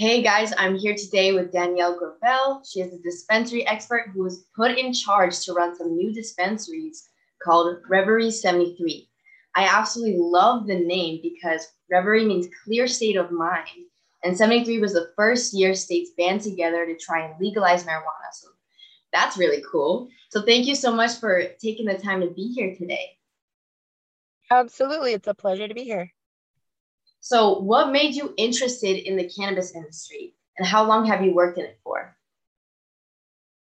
Hey guys, I'm here today with Danielle Gravel. She is a dispensary expert who was put in charge to run some new dispensaries called Reverie 73. I absolutely love the name because Reverie means clear state of mind, and 73 was the first year states band together to try and legalize marijuana. So that's really cool. So thank you so much for taking the time to be here today. Absolutely. It's a pleasure to be here. So, what made you interested in the cannabis industry and how long have you worked in it for?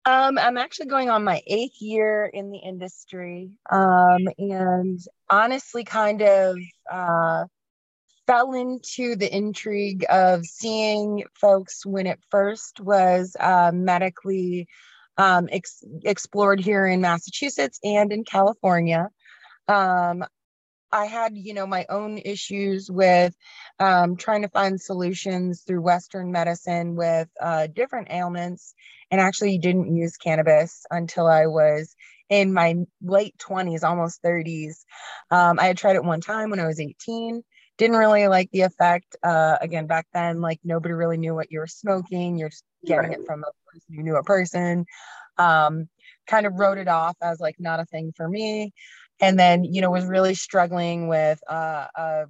Um, I'm actually going on my eighth year in the industry. Um, and honestly, kind of uh, fell into the intrigue of seeing folks when it first was uh, medically um, ex- explored here in Massachusetts and in California. Um, I had, you know, my own issues with um, trying to find solutions through Western medicine with uh, different ailments, and actually didn't use cannabis until I was in my late 20s, almost 30s. Um, I had tried it one time when I was 18. Didn't really like the effect. Uh, again, back then, like nobody really knew what you were smoking. You're just getting right. it from a person who knew a person. Um, kind of wrote it off as like not a thing for me and then you know was really struggling with uh, a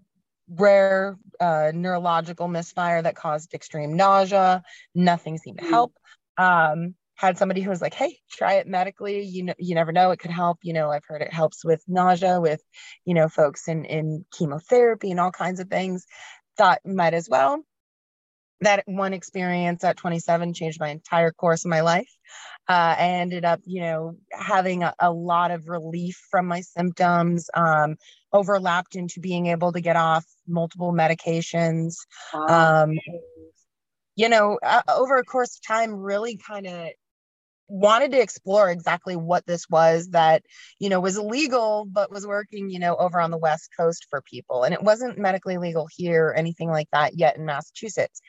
rare uh, neurological misfire that caused extreme nausea. Nothing seemed to mm. help. Um, had somebody who was like hey try it medically. You know you never know. It could help. You know i've heard it helps with nausea with you know folks in in chemotherapy and all kinds of things. Thought might as well that one experience at 27 changed my entire course of my life. Uh, I ended up, you know, having a, a lot of relief from my symptoms, um, overlapped into being able to get off multiple medications. Um, you know, uh, over a course of time, really kind of wanted to explore exactly what this was that you know was illegal but was working you know over on the west coast for people and it wasn't medically legal here or anything like that yet in massachusetts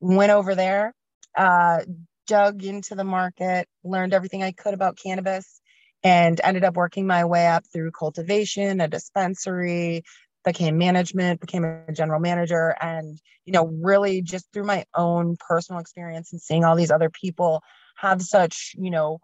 went over there, uh, dug into the market, learned everything I could about cannabis, and ended up working my way up through cultivation, a dispensary, became management, became a general manager, and you know, really just through my own personal experience and seeing all these other people have such, you know,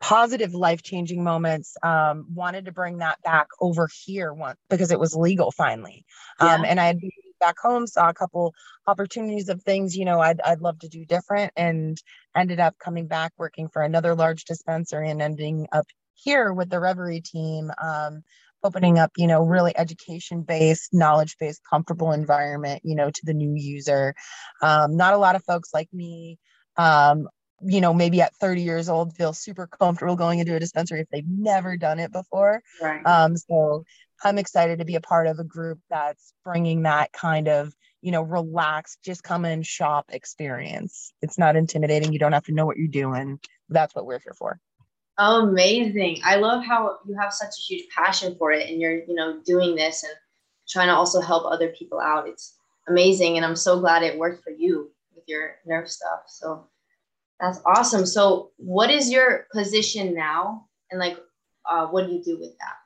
positive life-changing moments um, wanted to bring that back over here once because it was legal finally. Um, and i had back home, saw a couple opportunities of things, you know, I'd, I'd love to do different and ended up coming back working for another large dispensary and ending up here with the Reverie team, um, opening up, you know, really education based, knowledge based, comfortable environment, you know, to the new user. Um, not a lot of folks like me um, you know, maybe at 30 years old feel super comfortable going into a dispensary if they've never done it before. Right. Um, so I'm excited to be a part of a group that's bringing that kind of, you know, relaxed, just come and shop experience. It's not intimidating. You don't have to know what you're doing. That's what we're here for. Amazing. I love how you have such a huge passion for it and you're, you know, doing this and trying to also help other people out. It's amazing. And I'm so glad it worked for you with your nerve stuff. So that's awesome. So what is your position now? And like, uh, what do you do with that?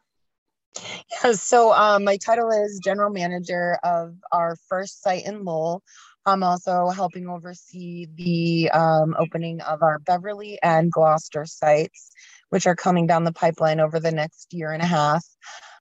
Yeah, so um, my title is general manager of our first site in Lowell. I'm also helping oversee the um, opening of our Beverly and Gloucester sites, which are coming down the pipeline over the next year and a half.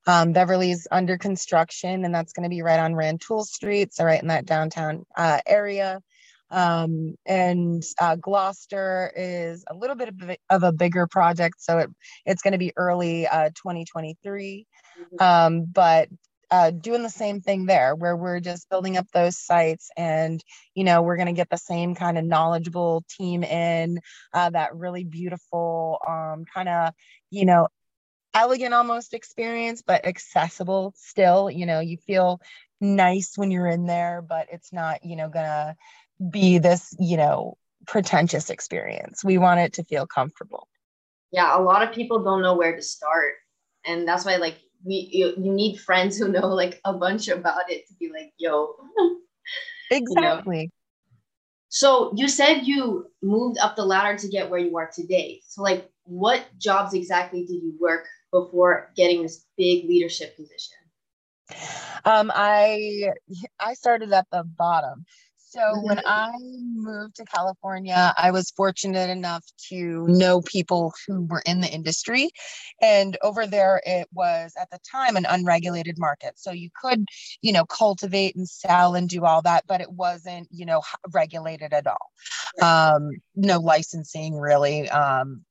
Um, Beverly's under construction, and that's going to be right on Rantoul Street, so right in that downtown uh, area. Um, and uh, Gloucester is a little bit of a, of a bigger project, so it, it's going to be early uh, 2023. Mm-hmm. Um, but uh, doing the same thing there, where we're just building up those sites, and you know we're going to get the same kind of knowledgeable team in uh, that really beautiful um, kind of you know elegant almost experience, but accessible still. You know, you feel nice when you're in there, but it's not you know gonna be this, you know, pretentious experience. We want it to feel comfortable. Yeah, a lot of people don't know where to start. And that's why like we you, you need friends who know like a bunch about it to be like, yo. exactly. You know? So you said you moved up the ladder to get where you are today. So like what jobs exactly did you work before getting this big leadership position? Um, I I started at the bottom. So mm-hmm. when I moved to California, I was fortunate enough to know people who were in the industry. And over there, it was at the time an unregulated market. So you could, you know, cultivate and sell and do all that, but it wasn't, you know, regulated at all. Um, no licensing really. Um,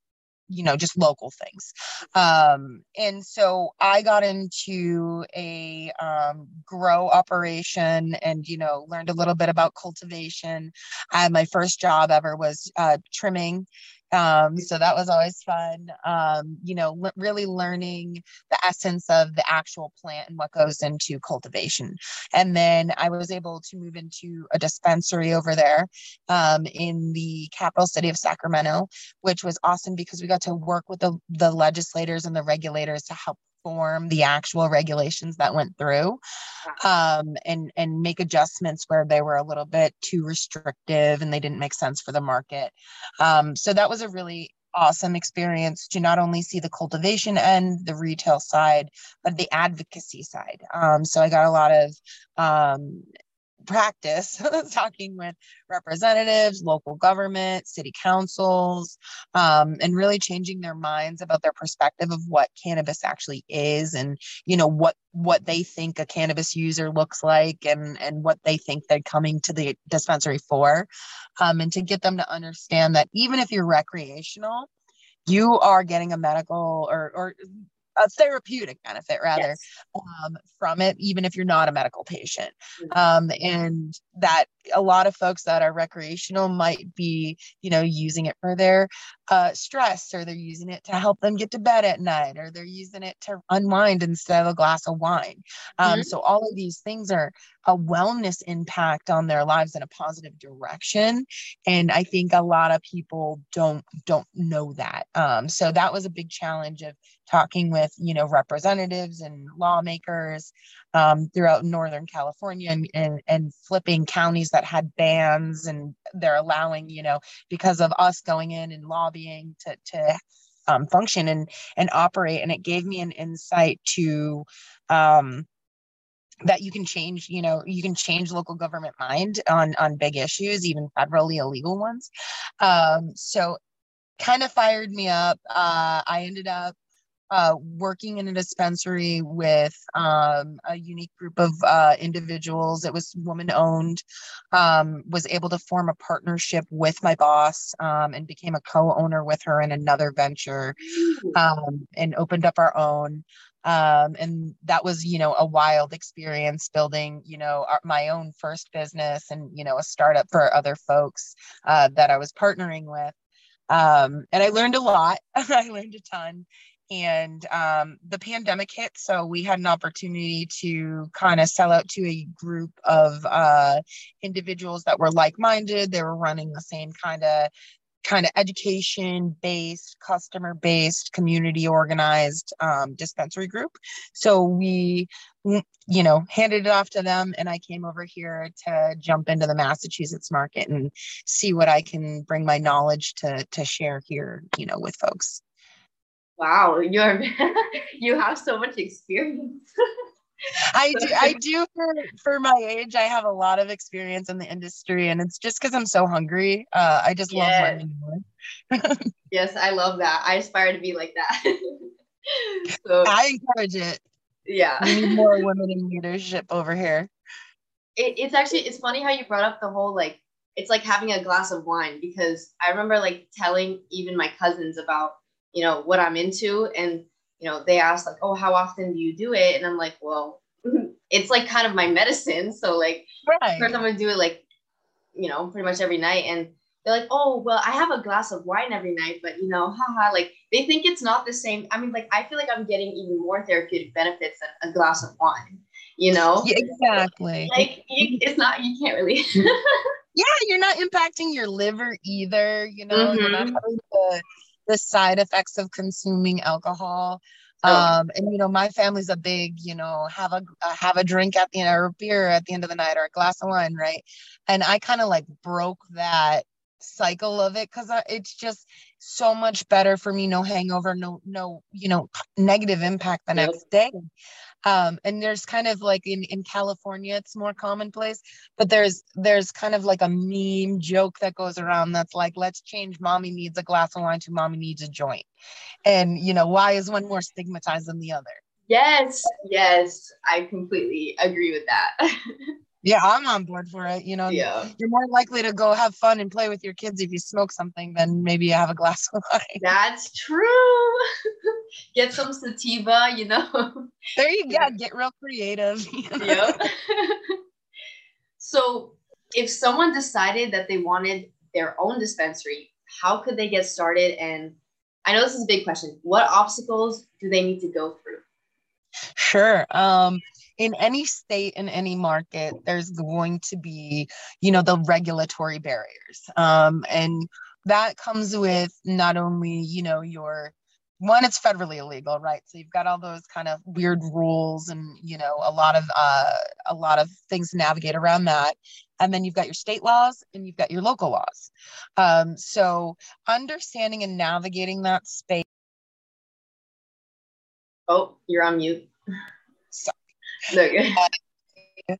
you know just local things. Um, and so i got into a um, grow operation and you know learned a little bit about cultivation. I, my first job ever was uh, trimming um, so that was always fun. Um, you know, really learning the essence of the actual plant and what goes into cultivation. And then I was able to move into a dispensary over there um, in the capital city of Sacramento, which was awesome because we got to work with the, the legislators and the regulators to help form the actual regulations that went through um, and and make adjustments where they were a little bit too restrictive and they didn't make sense for the market. Um, so that was a really awesome experience to not only see the cultivation end the retail side but the advocacy side. Um, so i got a lot of um, practice talking with representatives, local government, city councils, um, and really changing their minds about their perspective of what cannabis actually is and you know what what they think a cannabis user looks like and and what they think they're coming to the dispensary for. Um, and to get them to understand that even if you're recreational you are getting a medical or or a therapeutic benefit rather yes. um, from it, even if you're not a medical patient. Mm-hmm. Um, and that a lot of folks that are recreational might be, you know, using it for their uh, stress or they're using it to help them get to bed at night or they're using it to unwind instead of a glass of wine. Um, mm-hmm. So all of these things are a wellness impact on their lives in a positive direction. And I think a lot of people don't don't know that. Um, so that was a big challenge of talking with you know representatives and lawmakers um, throughout northern california and, and, and flipping counties that had bans and they're allowing you know because of us going in and lobbying to to um, function and and operate. And it gave me an insight to um, that you can change you know you can change local government mind on on big issues even federally illegal ones. Um, so kind of fired me up. Uh, i ended up uh, working in a dispensary with um, a unique group of uh, individuals. It was woman owned. Um, was able to form a partnership with my boss um, and became a co-owner with her in another venture, um, and opened up our own. Um, and that was, you know, a wild experience building, you know, our, my own first business and you know a startup for other folks uh, that I was partnering with. Um, and I learned a lot. I learned a ton and um, the pandemic hit so we had an opportunity to kind of sell out to a group of uh, individuals that were like-minded. They were running the same kind of kind of education based customer based community organized um, dispensary group. So we you know handed it off to them and i came over here to jump into the massachusetts market and see what i can bring my knowledge to to share here you know with folks Wow, you're you have so much experience. I do I do for for my age, I have a lot of experience in the industry and it's just because I'm so hungry. Uh, I just yes. love learning more. yes, I love that. I aspire to be like that. so I encourage it. Yeah. We need more women in leadership over here. It, it's actually it's funny how you brought up the whole like it's like having a glass of wine because I remember like telling even my cousins about you know, what I'm into. And, you know, they ask like, oh, how often do you do it? And I'm like, well, it's like kind of my medicine. So like, right. first I'm gonna do it like, you know, pretty much every night. And they're like, oh, well, I have a glass of wine every night, but you know, haha, like they think it's not the same. I mean, like I feel like I'm getting even more therapeutic benefits than a glass of wine. You know, exactly. Like you, it's not, you can't really. yeah, you're not impacting your liver either. You know, mm-hmm. you're not mm-hmm. having to the side effects of consuming alcohol. Oh. Um, and you know, my family's a big, you know, have a uh, have a drink at the end or a beer at the end of the night or a glass of wine, right? And I kind of like broke that cycle of it because it's just so much better for me no hangover no no you know negative impact the yep. next day um, and there's kind of like in in california it's more commonplace but there's there's kind of like a meme joke that goes around that's like let's change mommy needs a glass of wine to mommy needs a joint. And you know why is one more stigmatized than the other? Yes yes i completely agree with that yeah, I'm on board for it. You know, yeah. you're more likely to go have fun and play with your kids if you smoke something than maybe you have a glass of wine. That's true. get some sativa, you know. There you go. Get real creative. yeah. so, if someone decided that they wanted their own dispensary, how could they get started? And I know this is a big question. What obstacles do they need to go through? Sure. Um, in any state in any market there's going to be you know the regulatory barriers. Um, and that comes with not only you know your one it's federally illegal right? So you've got all those kind of weird rules and you know a lot of uh, a lot of things to navigate around that. And then you've got your state laws and you've got your local laws. Um, so understanding and navigating that space oh you're on mute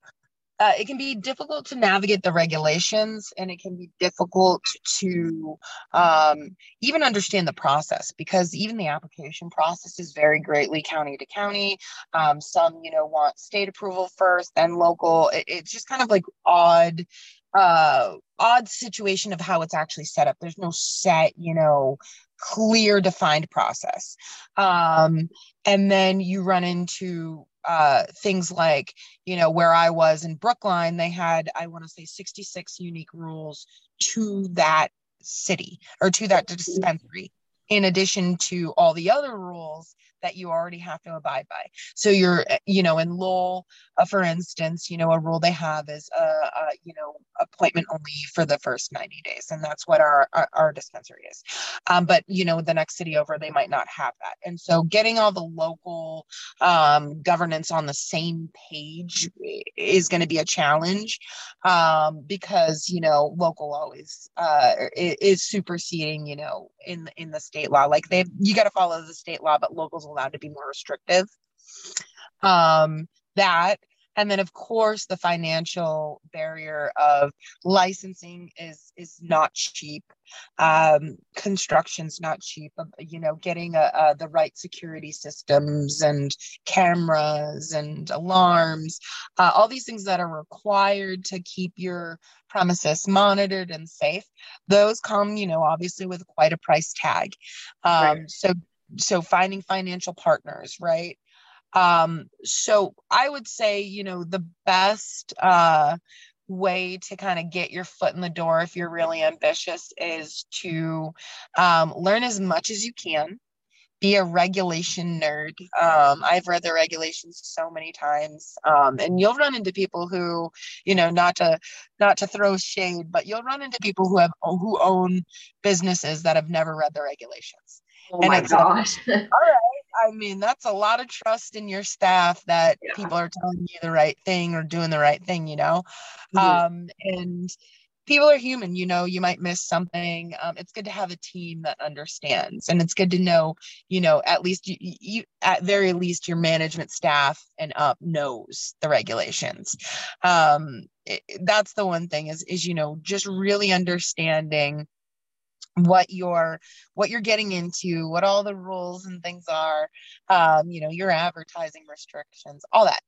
Uh, it can be difficult to navigate the regulations and it can be difficult to um, even understand the process because even the application process is very greatly county to county. Um, some you know want state approval first then local. It, it's just kind of like odd uh, odd situation of how it's actually set up. There's no set you know clear defined process. Um, and then you run into uh, things like, you know, where I was in Brookline, they had, I want to say, 66 unique rules to that city or to that dispensary, in addition to all the other rules that you already have to abide by. So you're, eh, you know, in Lowell, uh, for instance, you know, a rule they have is, uh, uh, you know, appointment only for the first 90 days. And that's what our, our, our dispensary is. Um, but, you know, the next city over, they might not have that. And so getting all the local um, governance on the same page is going to be a challenge um, because, you know, local always uh, is superseding, you know, in, in the state law. Like they, you got to follow the state law, but locals allowed to be more restrictive. Um, that and then of course the financial barrier of licensing is is not cheap um, construction's not cheap you know getting a, a, the right security systems and cameras and alarms uh, all these things that are required to keep your premises monitored and safe those come you know obviously with quite a price tag um, right. so so finding financial partners right? Um, so I would say, you know, the best uh, way to kind of get your foot in the door if you're really ambitious is to um, learn as much as you can. Be a regulation nerd. Um, i've read the regulations so many times. Um, and you'll run into people who you know not to not to throw shade but you'll run into people who have who own businesses that have never read the regulations oh and my gosh all right I mean, that's a lot of trust in your staff that yeah. people are telling you the right thing or doing the right thing, you know? Mm-hmm. Um, and people are human, you know, you might miss something. Um, it's good to have a team that understands. And it's good to know, you know, at least you, you at very least your management staff and up knows the regulations. Um, it, that's the one thing is, is, you know, just really understanding what you're what you're getting into what all the rules and things are um, you know your advertising restrictions all that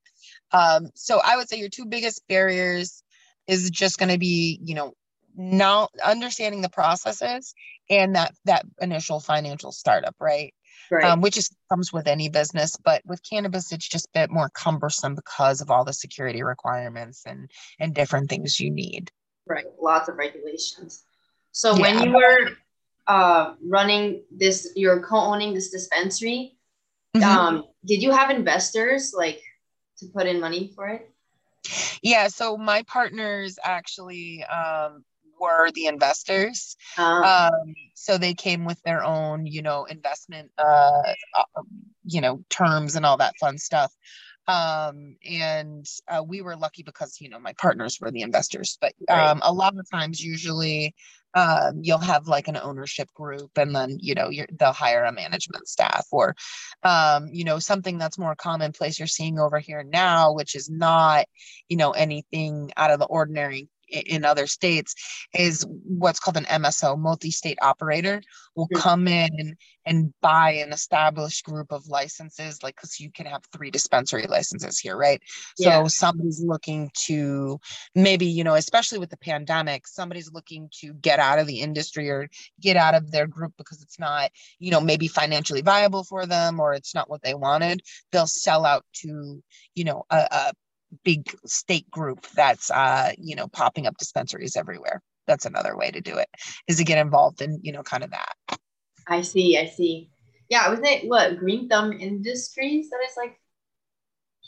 um, so i would say your two biggest barriers is just going to be you know now understanding the processes and that that initial financial startup right Right. Um, which is comes with any business, but with cannabis, it's just a bit more cumbersome because of all the security requirements and and different things you need. Right, lots of regulations. So yeah. when you were uh, running this, you're co-owning this dispensary. Mm-hmm. Um, did you have investors like to put in money for it? Yeah. So my partners actually um, were the investors. Uh, um, so they came with their own, you know, investment, uh, uh, you know, terms and all that fun stuff. um, and uh, we were lucky because you know my partners were the investors but um, a lot of times usually um, you'll have like an ownership group and then you know they'll hire a management staff or um, you know something that's more commonplace you're seeing over here now which is not you know anything out of the ordinary in other states is what's called an MSO, multi-state operator, will hmm. come in and buy an established group of licenses, like because you can have three dispensary licenses here, right? Yeah. So somebody's looking to maybe, you know, especially with the pandemic, somebody's looking to get out of the industry or get out of their group because it's not, you know, maybe financially viable for them or it's not what they wanted. They'll sell out to, you know, a, a big state group that's uh, you know popping up dispensaries everywhere. That's another way to do it is to get involved in you know kind of that. I see. I see. Yeah, wasn't it what Green Thumb Industries that is like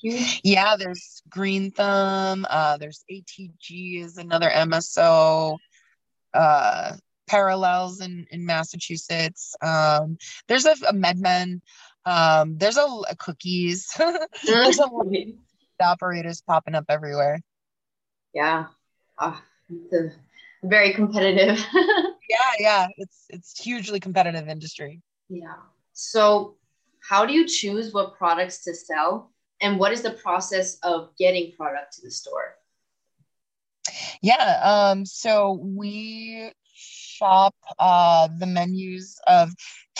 huge? Yeah, there's Green Thumb. Uh, there's ATG is another MSO. Uh, parallels in in Massachusetts. Um, there's a, a MedMen. Um, there's a, a cookies. there's a operators popping up everywhere. Yeah. Oh, it's a very competitive. yeah, yeah. It's it's hugely competitive industry. Yeah. So how do you choose what products to sell? And what is the process of getting product to the store? Yeah, um, so we shop uh, the menus of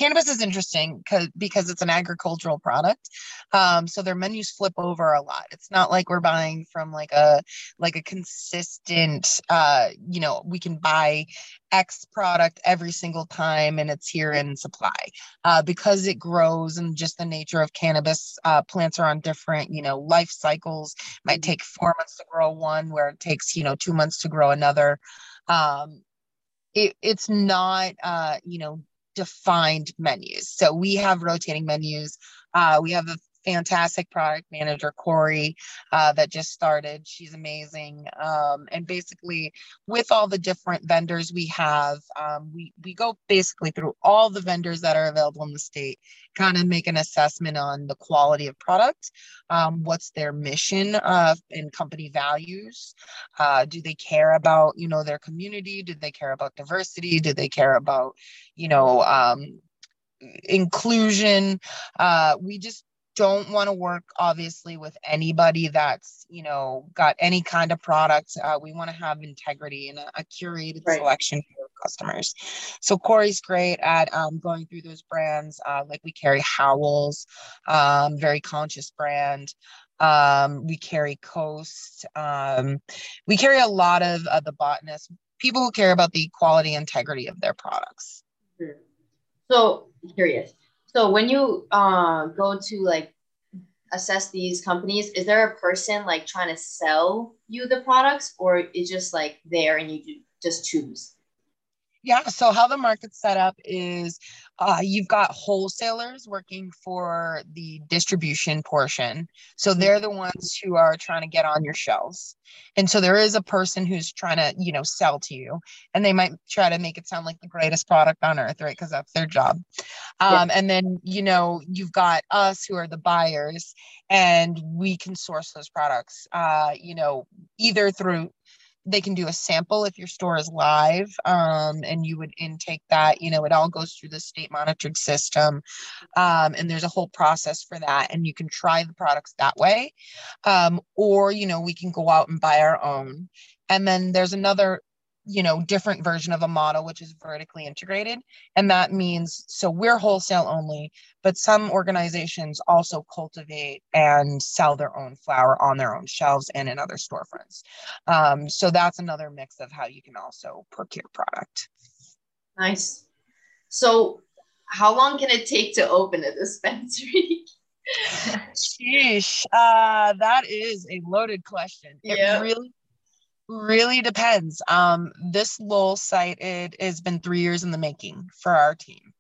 cannabis is interesting because because it's an agricultural product. Um, so their menus flip over a lot. It's not like we're buying from like a like a consistent uh, you know we can buy x product every single time and it's here in supply. Uh, because it grows and just the nature of cannabis uh, plants are on different you know life cycles. Might mm-hmm. take four months to grow one where it takes you know two months to grow another. Um, it, it's not uh, you know defined menus. So we have rotating menus. Uh, we have a fantastic product manager, Corey, uh, that just started. She's amazing. Um, and basically, with all the different vendors we have, um, we, we go basically through all the vendors that are available in the state, kind of make an assessment on the quality of product, um, what's their mission uh, and company values. Uh, do they care about, you know, their community? Do they care about diversity? Do they care about, you know, um, inclusion uh, we just don't want to work obviously with anybody that's you know got any kind of product uh, we want to have integrity and a, a curated right. selection for customers so corey's great at um, going through those brands uh, like we carry howells um, very conscious brand um, we carry coast um, we carry a lot of uh, the botanists people who care about the quality integrity of their products mm-hmm. so curious so when you uh, go to like assess these companies, is there a person like trying to sell you the products, or is just like there and you just choose? Yeah. So how the market's set up is uh, you've got wholesalers working for the distribution portion. So mm-hmm. they're the ones who are trying to get on your shelves. And so there is a person who's trying to, you know, sell to you. And they might try to make it sound like the greatest product on earth, right? Because that's their job. Um, yeah. And then, you know, you've got us who are the buyers, and we can source those products, uh, you know, either through they can do a sample if your store is live um, and you would intake that you know it all goes through the state monitored system um, and there's a whole process for that and you can try the products that way um, or you know we can go out and buy our own and then there's another you know different version of a model which is vertically integrated. And that means so we're wholesale only but some organizations also cultivate and sell their own flower on their own shelves and in other storefronts. Um, so that's another mix of how you can also procure product. Nice. So how long can it take to open a dispensary? Sheesh, uh, that is a loaded question. It yeah. really really depends. Um, this Lowell site it has been three years in the making for our team.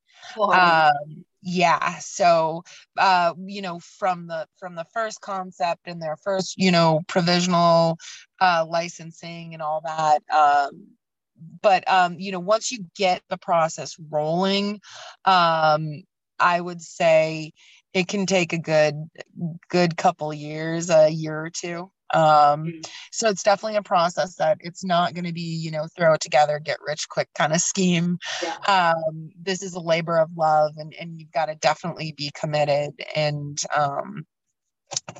Um, yeah, so uh, you know, from the from the first concept and their first, you know, provisional uh, licensing and all that. Um, but um, you know, once you get the process rolling, um, I would say it can take a good good couple years a year or two um mm-hmm. so it's definitely a process that it's not going to be you know throw it together get rich quick kind of scheme yeah. um this is a labor of love and and you've got to definitely be committed and um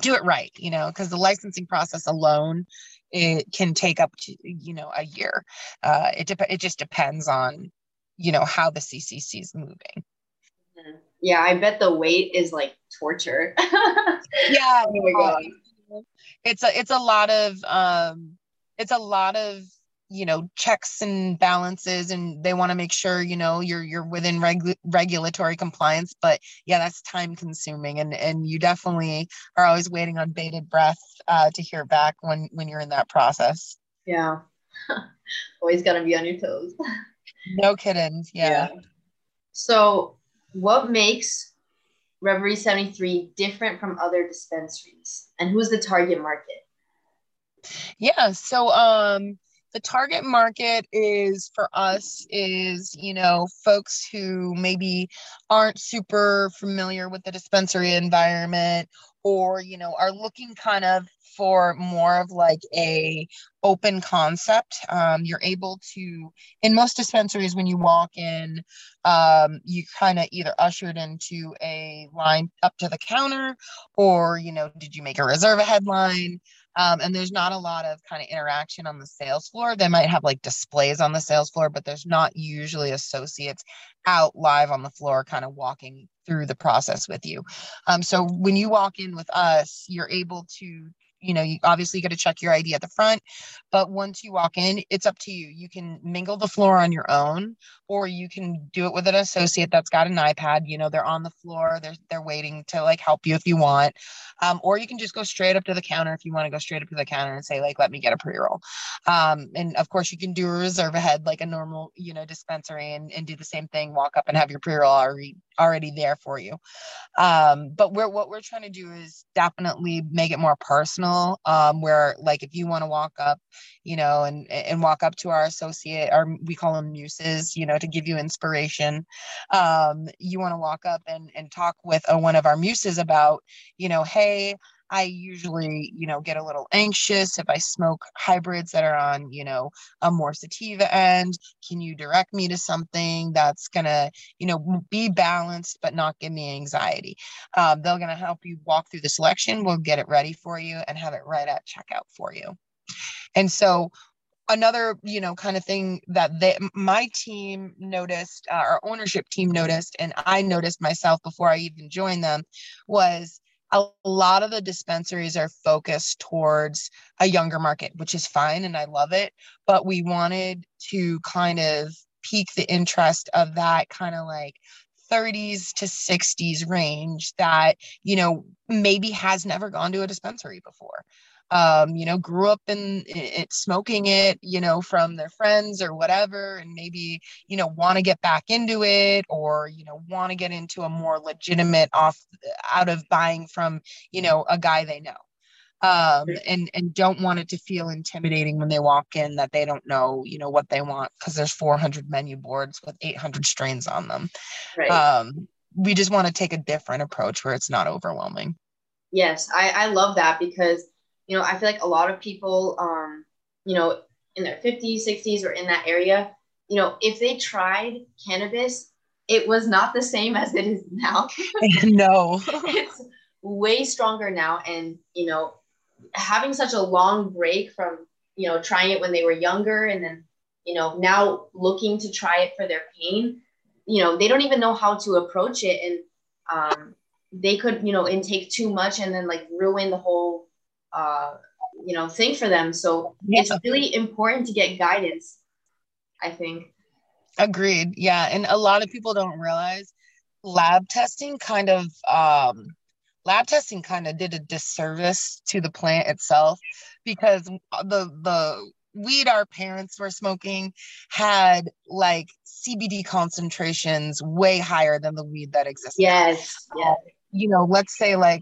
do it right you know because the licensing process alone it can take up to you know a year uh it, de- it just depends on you know how the ccc is moving mm-hmm. yeah i bet the wait is like torture yeah oh my god it's a it's a lot of um it's a lot of you know checks and balances and they want to make sure you know you're you're within regu- regulatory compliance but yeah that's time consuming and and you definitely are always waiting on bated breath uh, to hear back when when you're in that process. Yeah. Always got to be on your toes. No kidding. Yeah. yeah. So what makes reverie 73 different from other dispensaries and who's the target market? Yeah so um the target market is for us is you know folks who maybe aren't super familiar with the dispensary environment or you know are looking kind of for more of like a open concept um, you're able to in most dispensaries when you walk in um, you kind of either ushered into a line up to the counter or you know did you make a reserve a headline um, and there's not a lot of kind of interaction on the sales floor. They might have like displays on the sales floor, but there's not usually associates out live on the floor, kind of walking through the process with you. Um, so when you walk in with us, you're able to you know, you obviously got to check your ID at the front, but once you walk in, it's up to you. You can mingle the floor on your own, or you can do it with an associate that's got an iPad. You know, they're on the floor, they're they're waiting to like help you if you want, um, or you can just go straight up to the counter if you want to go straight up to the counter and say like, let me get a pre roll. Um, and of course, you can do a reserve ahead like a normal you know dispensary and and do the same thing. Walk up and have your pre roll already already there for you. Um, but we're what we're trying to do is definitely make it more personal. Um, where like if you want to walk up, you know, and and walk up to our associate, our we call them muses, you know, to give you inspiration. Um, you want to walk up and and talk with a, one of our muses about, you know, hey, I usually, you know, get a little anxious if I smoke hybrids that are on, you know, a more sativa end. Can you direct me to something that's gonna, you know, be balanced but not give me anxiety? Um, they're gonna help you walk through the selection. We'll get it ready for you and have it right at checkout for you. And so another you know kind of thing that they, my team noticed uh, our ownership team noticed and i noticed myself before i even joined them was a lot of the dispensaries are focused towards a younger market, which is fine and I love it. But we wanted to kind of pique the interest of that kind of like 30s to 60s range that, you know, maybe has never gone to a dispensary before um, you know, grew up in it, smoking it, you know, from their friends or whatever, and maybe, you know, want to get back into it or, you know, want to get into a more legitimate off out of buying from, you know, a guy they know. Um, and and don't want it to feel intimidating when they walk in that they don't know you know what they want because there's 400 menu boards with 800 strains on them right. um, we just want to take a different approach where it's not overwhelming yes I, I love that because you know, I feel like a lot of people, um, you know, in their 50s, 60s, or in that area, you know, if they tried cannabis, it was not the same as it is now. no. it's way stronger now. And, you know, having such a long break from, you know, trying it when they were younger and then, you know, now looking to try it for their pain, you know, they don't even know how to approach it. And um, they could, you know, intake too much and then like ruin the whole uh, you know thing for them. So yeah. it's really important to get guidance. I think. Agreed. Yeah, and a lot of people don't realize lab testing kind of um, lab testing kind of did a disservice to the plant itself because the the weed our parents were smoking had like CBD concentrations way higher than the weed that exists. Yes. Yeah. You know, let's say like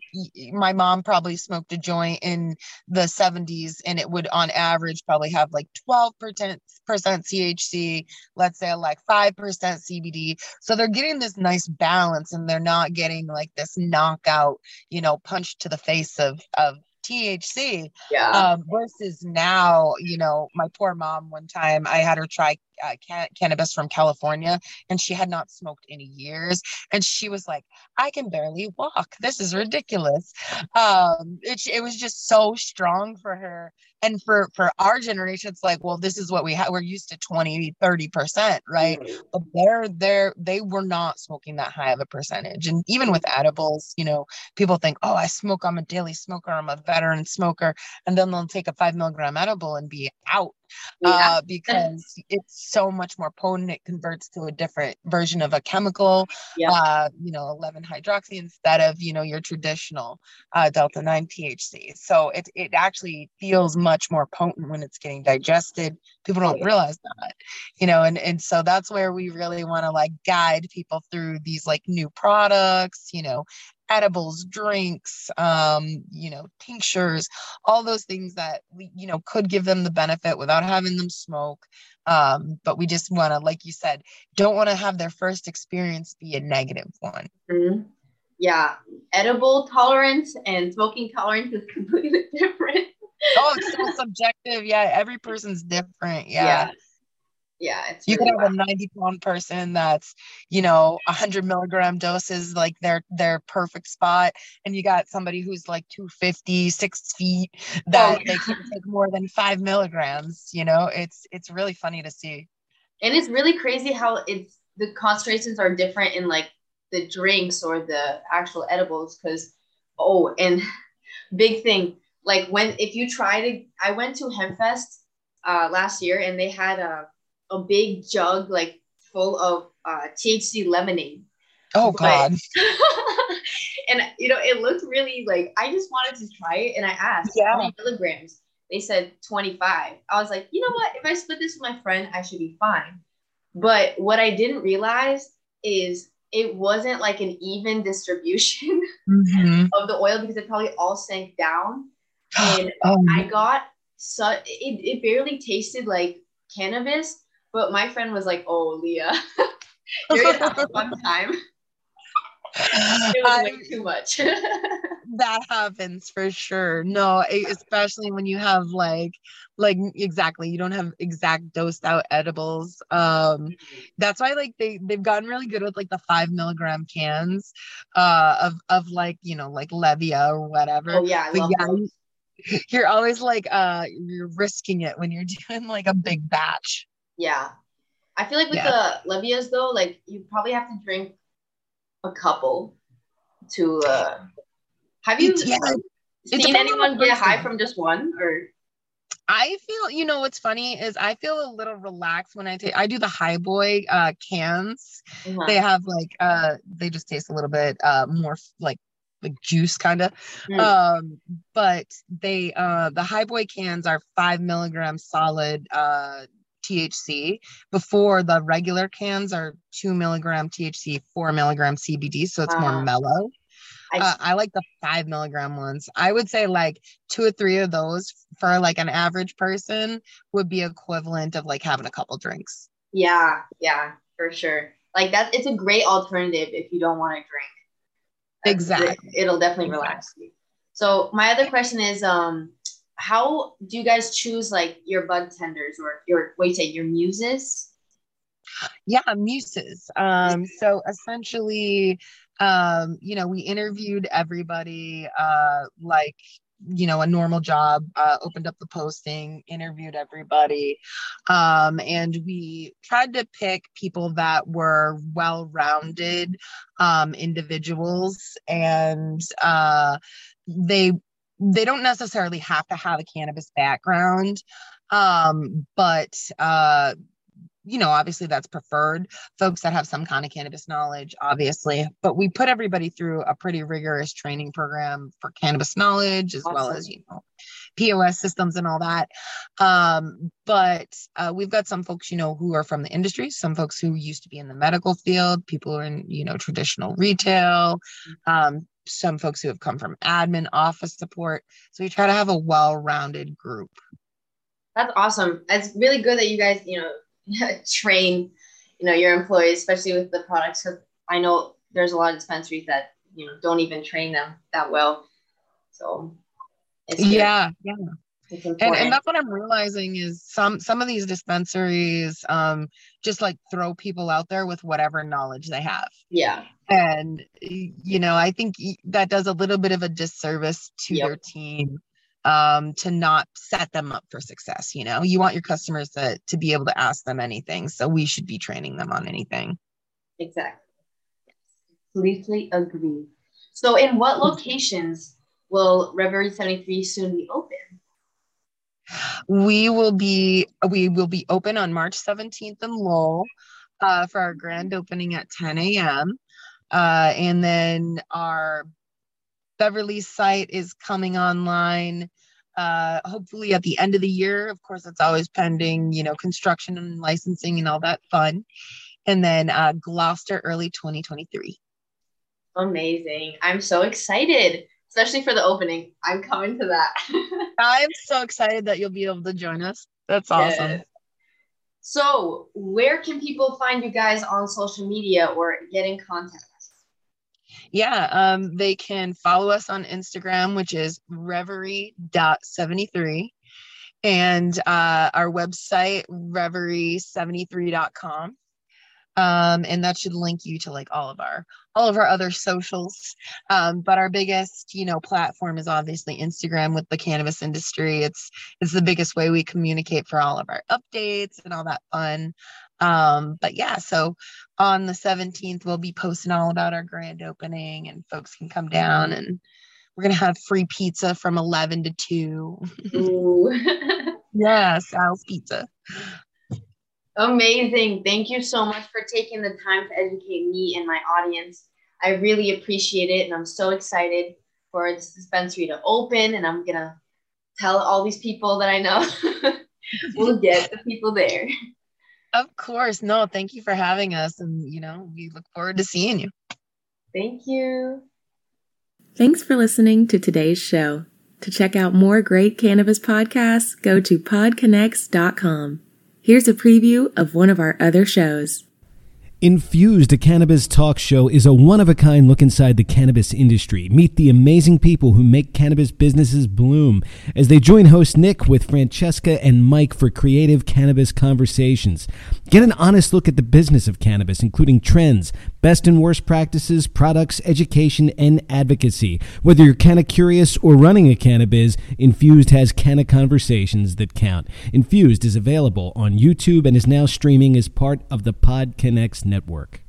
my mom probably smoked a joint in the 70s and it would on average probably have like 12% THC, let's say like 5% CBD. So they're getting this nice balance and they're not getting like this knockout, you know, punch to the face of of THC. Yeah. Um, versus now, you know, my poor mom, one time I had her try uh, can- cannabis from California and she had not smoked in years. And she was like, I can barely walk. This is ridiculous. Um, it, it was just so strong for her and for for our generation it's like well this is what we have we're used to 20 30 percent right mm-hmm. but they're they're they were not smoking that high of a percentage and even with edibles you know people think oh i smoke i'm a daily smoker i'm a veteran smoker and then they'll take a five milligram edible and be out yeah. uh, because it's so much more potent. It converts to a different version of a chemical, yeah. uh, you know, 11 hydroxy instead of, you know, your traditional uh, delta 9 THC. So it, it actually feels much more potent when it's getting digested. People don't realize that, you know, and, and so that's where we really want to like guide people through these like new products, you know, edibles, drinks, um, you know, tinctures, all those things that we, you know, could give them the benefit without having them smoke. Um, but we just want to, like you said, don't want to have their first experience be a negative one. Mm-hmm. Yeah, edible tolerance and smoking tolerance is completely different. oh, it's so subjective. Yeah, every person's different. Yeah. yeah yeah you really could have a 90 pound person that's you know 100 milligram doses like their their perfect spot and you got somebody who's like 250 six feet that oh, yeah. they can take more than five milligrams you know? It's it's really funny to see. And it's really crazy how it's the concentrations are different in like the drinks or the actual edibles because oh and big thing like when if you try to i went to hempfest uh, last year and they had a a big jug like full of uh, THC lemonade. Oh God. and you know, it looked really like I just wanted to try it and I asked yeah. how many milligrams. They said 25. I was like, you know what? If I split this with my friend, I should be fine. But what I didn't realize is it wasn't like an even distribution mm-hmm. of the oil because it probably all sank down. And oh. I got so it, it barely tasted like cannabis, but my friend was like, "Oh, Leah, you're gonna have a fun time." it was way too much. that happens for sure. No, especially when you have like, like exactly, you don't have exact dosed out edibles. Um, that's why like they they've gotten really good with like the five milligram cans, uh, of of like you know like Levia or whatever. Oh yeah, but yeah. Those. You're always like uh you're risking it when you're doing like a big batch. Yeah. I feel like with yeah. the Levias though, like you probably have to drink a couple to uh have you yeah. seen anyone get high from just one or I feel, you know, what's funny is I feel a little relaxed when I take. I do the High Boy uh, cans. Uh-huh. They have like, uh, they just taste a little bit uh, more like like juice kind of. Mm. Um, but they, uh, the High Boy cans are five milligrams solid uh, THC before the regular cans are two milligram THC, four milligram CBD. So it's more mellow. I, uh, I like the five milligram ones. I would say like two or three of those for like an average person would be equivalent of like having a couple drinks. Yeah, yeah, for sure. Like that, it's a great alternative if you don't want to drink. exactly. It, it'll definitely relax you. So my other question is, um, how do you guys choose like your bud tenders or your wait say your muses? Yeah, muses. Um, so essentially, um, you know, we interviewed everybody uh like you know a normal job uh, opened up the posting interviewed everybody um, and we tried to pick people that were well-rounded um, individuals and uh, they they don't necessarily have to have a cannabis background um, but uh, you know obviously that's preferred folks that have some kind of cannabis knowledge obviously but we put everybody through a pretty rigorous training program for cannabis knowledge as awesome. well as you know POS systems and all that. Um, but uh, we've got some folks, you know, who are from the industry, some folks who used to be in the medical field, people who are in, you know, traditional retail, um, some folks who have come from admin office support. So we try to have a well-rounded group. That's awesome. It's really good that you guys, you know, train, you know, your employees, especially with the products. Because I know there's a lot of dispensaries that you know don't even train them that well. So yeah, yeah. And, and that's what I'm realizing is some some of these dispensaries um just like throw people out there with whatever knowledge they have. Yeah. And you know, I think that does a little bit of a disservice to yep. their team um to not set them up for success, you know. You want your customers to to be able to ask them anything, so we should be training them on anything. Exactly. Completely agree. So in what locations will Reverie 73 soon be open? We will be we will be open on March 17th in Lowell uh, for our grand opening at 10 a.m. Uh, and then our Beverly site is coming online uh, hopefully at the end of the year. Of course, it's always pending, you know, construction and licensing and all that fun. And then uh, Gloucester early 2023. Amazing. I'm so excited especially for the opening. I'm coming to that. I'm so excited that you'll be able to join us. That's awesome. Yes. So, where can people find you guys on social media or get in contact? Yeah, um, they can follow us on Instagram, which is reverie.73, and uh, our website, reverie73.com um, and that should link you to like all of our all of our other socials um, but our biggest you know platform is obviously instagram with the cannabis industry. It's it's the biggest way we communicate for all of our updates and all that fun um, but yeah so on the 17th we'll be posting all about our grand opening and folks can come down and we're gonna have free pizza from 11 to 2 Ooh. yeah, Sal's pizza Amazing. Thank you so much for taking the time to educate me and my audience. I really appreciate it. And I'm so excited for this dispensary to open. And I'm going to tell all these people that I know we'll get the people there. Of course. No, thank you for having us. And, you know, we look forward to seeing you. Thank you. Thanks for listening to today's show. To check out more great cannabis podcasts, go to podconnects.com. Here's a preview of one of our other shows. Infused, a cannabis talk show, is a one of a kind look inside the cannabis industry. Meet the amazing people who make cannabis businesses bloom as they join host Nick with Francesca and Mike for creative cannabis conversations. Get an honest look at the business of cannabis, including trends, best and worst practices, products, education, and advocacy. Whether you're canna curious or running a cannabis, Infused has canna conversations that count. Infused is available on YouTube and is now streaming as part of the Pod Connects network.